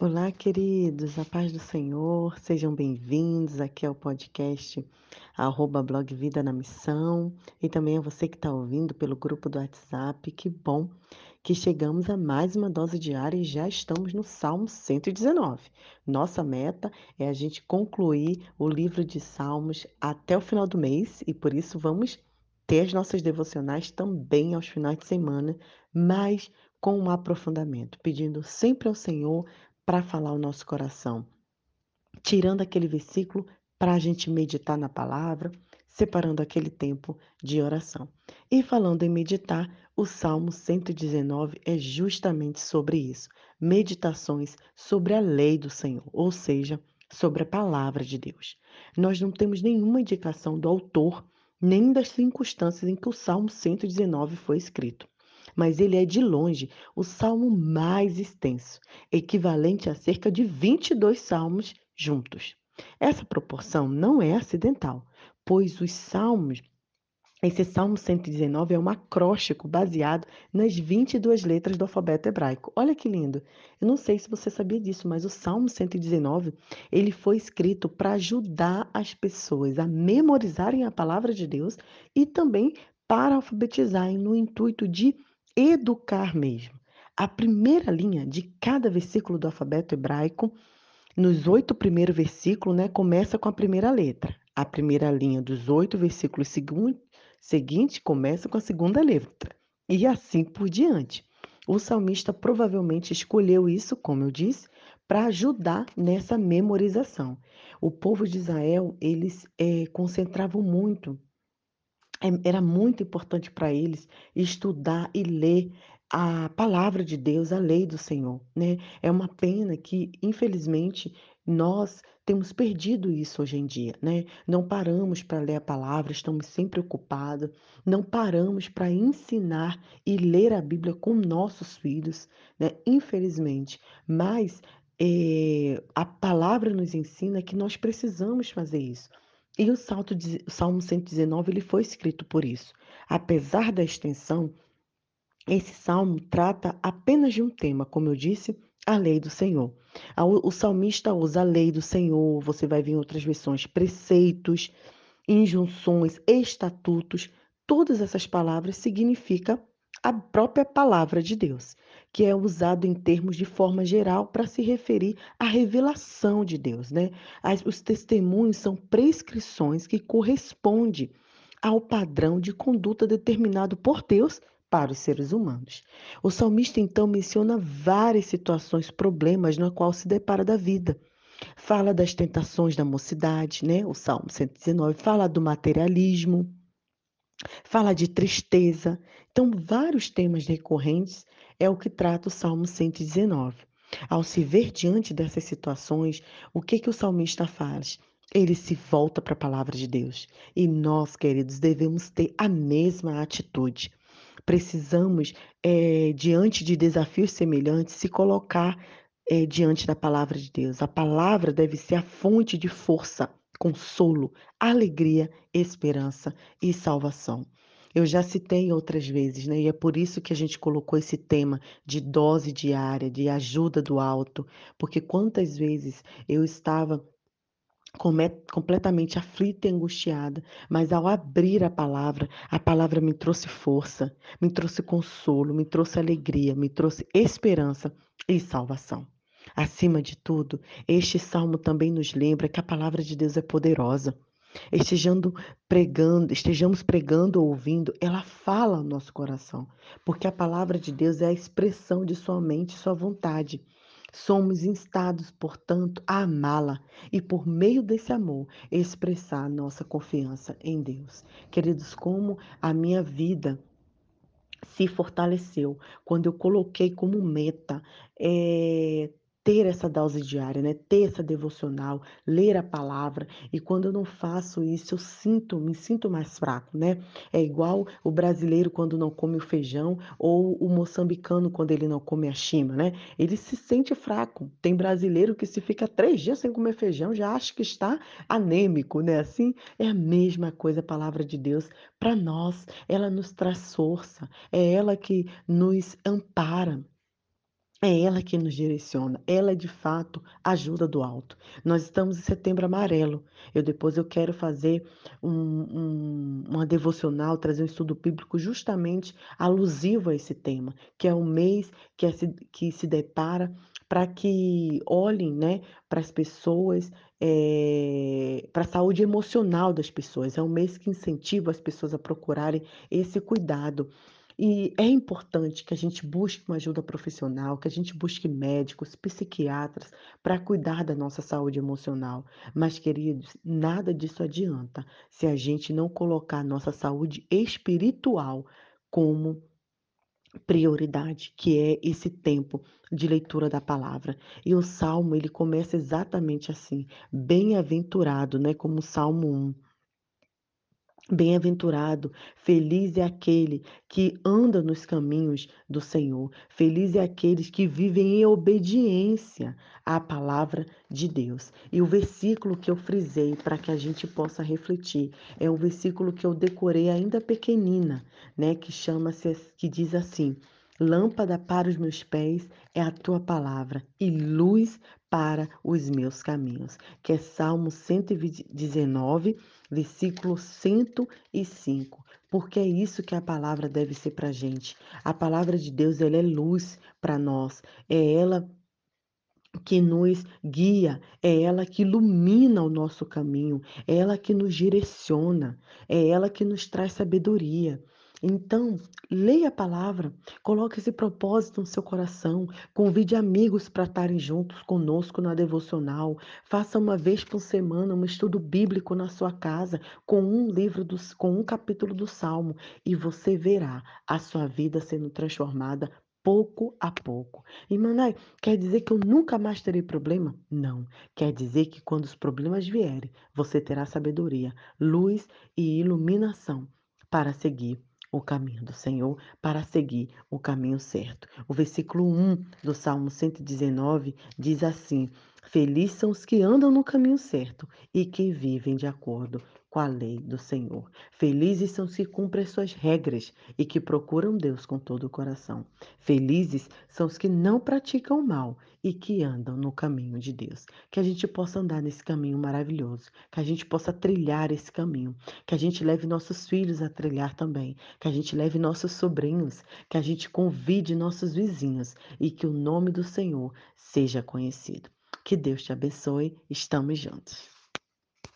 Olá, queridos, a paz do Senhor, sejam bem-vindos aqui ao podcast arroba blog Vida na Missão e também a você que está ouvindo pelo grupo do WhatsApp. Que bom que chegamos a mais uma dose diária e já estamos no Salmo 119. Nossa meta é a gente concluir o livro de Salmos até o final do mês e por isso vamos ter as nossas devocionais também aos finais de semana, mas com um aprofundamento, pedindo sempre ao Senhor para falar o nosso coração, tirando aquele versículo para a gente meditar na palavra, separando aquele tempo de oração. E falando em meditar, o Salmo 119 é justamente sobre isso: meditações sobre a lei do Senhor, ou seja, sobre a palavra de Deus. Nós não temos nenhuma indicação do autor, nem das circunstâncias em que o Salmo 119 foi escrito mas ele é de longe o salmo mais extenso, equivalente a cerca de 22 salmos juntos. Essa proporção não é acidental, pois os salmos esse Salmo 119 é um acróstico baseado nas 22 letras do alfabeto hebraico. Olha que lindo. Eu não sei se você sabia disso, mas o Salmo 119, ele foi escrito para ajudar as pessoas a memorizarem a palavra de Deus e também para alfabetizarem no intuito de educar mesmo. A primeira linha de cada versículo do alfabeto hebraico, nos oito primeiros versículos, né, começa com a primeira letra. A primeira linha dos oito versículos seguintes começa com a segunda letra. E assim por diante. O salmista provavelmente escolheu isso, como eu disse, para ajudar nessa memorização. O povo de Israel, eles é, concentravam muito era muito importante para eles estudar e ler a palavra de Deus, a lei do Senhor, né? É uma pena que, infelizmente, nós temos perdido isso hoje em dia, né? Não paramos para ler a palavra, estamos sempre ocupados, não paramos para ensinar e ler a Bíblia com nossos filhos, né? Infelizmente, mas é, a palavra nos ensina que nós precisamos fazer isso. E o Salmo 119 ele foi escrito por isso. Apesar da extensão, esse salmo trata apenas de um tema, como eu disse, a lei do Senhor. O salmista usa a lei do Senhor, você vai ver em outras versões, preceitos, injunções, estatutos, todas essas palavras significam a própria palavra de Deus, que é usado em termos de forma geral para se referir à revelação de Deus, né? As, os testemunhos são prescrições que correspondem ao padrão de conduta determinado por Deus para os seres humanos. O salmista então menciona várias situações, problemas na qual se depara da vida. Fala das tentações da mocidade, né? O Salmo 119 fala do materialismo, fala de tristeza. Então, vários temas recorrentes é o que trata o Salmo 119. Ao se ver diante dessas situações, o que, que o salmista faz? Ele se volta para a palavra de Deus. E nós, queridos, devemos ter a mesma atitude. Precisamos, é, diante de desafios semelhantes, se colocar é, diante da palavra de Deus. A palavra deve ser a fonte de força consolo, alegria, esperança e salvação. Eu já citei outras vezes, né? E é por isso que a gente colocou esse tema de dose diária, de ajuda do alto, porque quantas vezes eu estava completamente aflita e angustiada, mas ao abrir a palavra, a palavra me trouxe força, me trouxe consolo, me trouxe alegria, me trouxe esperança e salvação. Acima de tudo, este salmo também nos lembra que a palavra de Deus é poderosa. Estejando pregando, estejamos pregando ou ouvindo, ela fala ao nosso coração, porque a palavra de Deus é a expressão de sua mente sua vontade. Somos instados, portanto, a amá-la e, por meio desse amor, expressar nossa confiança em Deus. Queridos, como a minha vida se fortaleceu quando eu coloquei como meta é, ter essa dose diária, né? Ter essa devocional, ler a palavra. E quando eu não faço isso, eu sinto, me sinto mais fraco, né? É igual o brasileiro quando não come o feijão ou o moçambicano quando ele não come a chima, né? Ele se sente fraco. Tem brasileiro que se fica três dias sem comer feijão já acha que está anêmico, né? Assim é a mesma coisa a palavra de Deus para nós. Ela nos traz força, é ela que nos ampara. É ela que nos direciona, ela é de fato ajuda do alto. Nós estamos em Setembro Amarelo, eu depois eu quero fazer um um uma devocional, trazer um estudo bíblico justamente alusivo a esse tema, que é o mês que é se que se depara para que olhem, né, para as pessoas, eh, pra saúde emocional das pessoas, é um mês que incentiva as pessoas a procurarem esse cuidado. E é importante que a gente busque uma ajuda profissional, que a gente busque médicos, psiquiatras, para cuidar da nossa saúde emocional. Mas, queridos, nada disso adianta se a gente não colocar a nossa saúde espiritual como prioridade, que é esse tempo de leitura da palavra. E o salmo, ele começa exatamente assim: bem-aventurado, né, como o Salmo 1. Bem-aventurado, feliz é aquele que anda nos caminhos do Senhor. Feliz é aqueles que vivem em obediência à palavra de Deus. E o versículo que eu frisei para que a gente possa refletir é um versículo que eu decorei ainda pequenina, né, que chama-se que diz assim: Lâmpada para os meus pés é a tua palavra e luz para os meus caminhos. Que é Salmo 119, versículo 105. Porque é isso que a palavra deve ser para a gente. A palavra de Deus ela é luz para nós. É ela que nos guia, é ela que ilumina o nosso caminho, é ela que nos direciona, é ela que nos traz sabedoria. Então, leia a palavra, coloque esse propósito no seu coração, convide amigos para estarem juntos conosco na devocional, faça uma vez por semana um estudo bíblico na sua casa com um livro dos, com um capítulo do Salmo e você verá a sua vida sendo transformada pouco a pouco. E Manai, quer dizer que eu nunca mais terei problema? Não. Quer dizer que quando os problemas vierem, você terá sabedoria, luz e iluminação para seguir o caminho do Senhor, para seguir o caminho certo. O versículo 1 do Salmo 119 diz assim: Felizes são os que andam no caminho certo e que vivem de acordo com a lei do Senhor. Felizes são que cumprem as suas regras e que procuram Deus com todo o coração. Felizes são os que não praticam mal e que andam no caminho de Deus. Que a gente possa andar nesse caminho maravilhoso, que a gente possa trilhar esse caminho, que a gente leve nossos filhos a trilhar também, que a gente leve nossos sobrinhos, que a gente convide nossos vizinhos e que o nome do Senhor seja conhecido. Que Deus te abençoe, estamos juntos.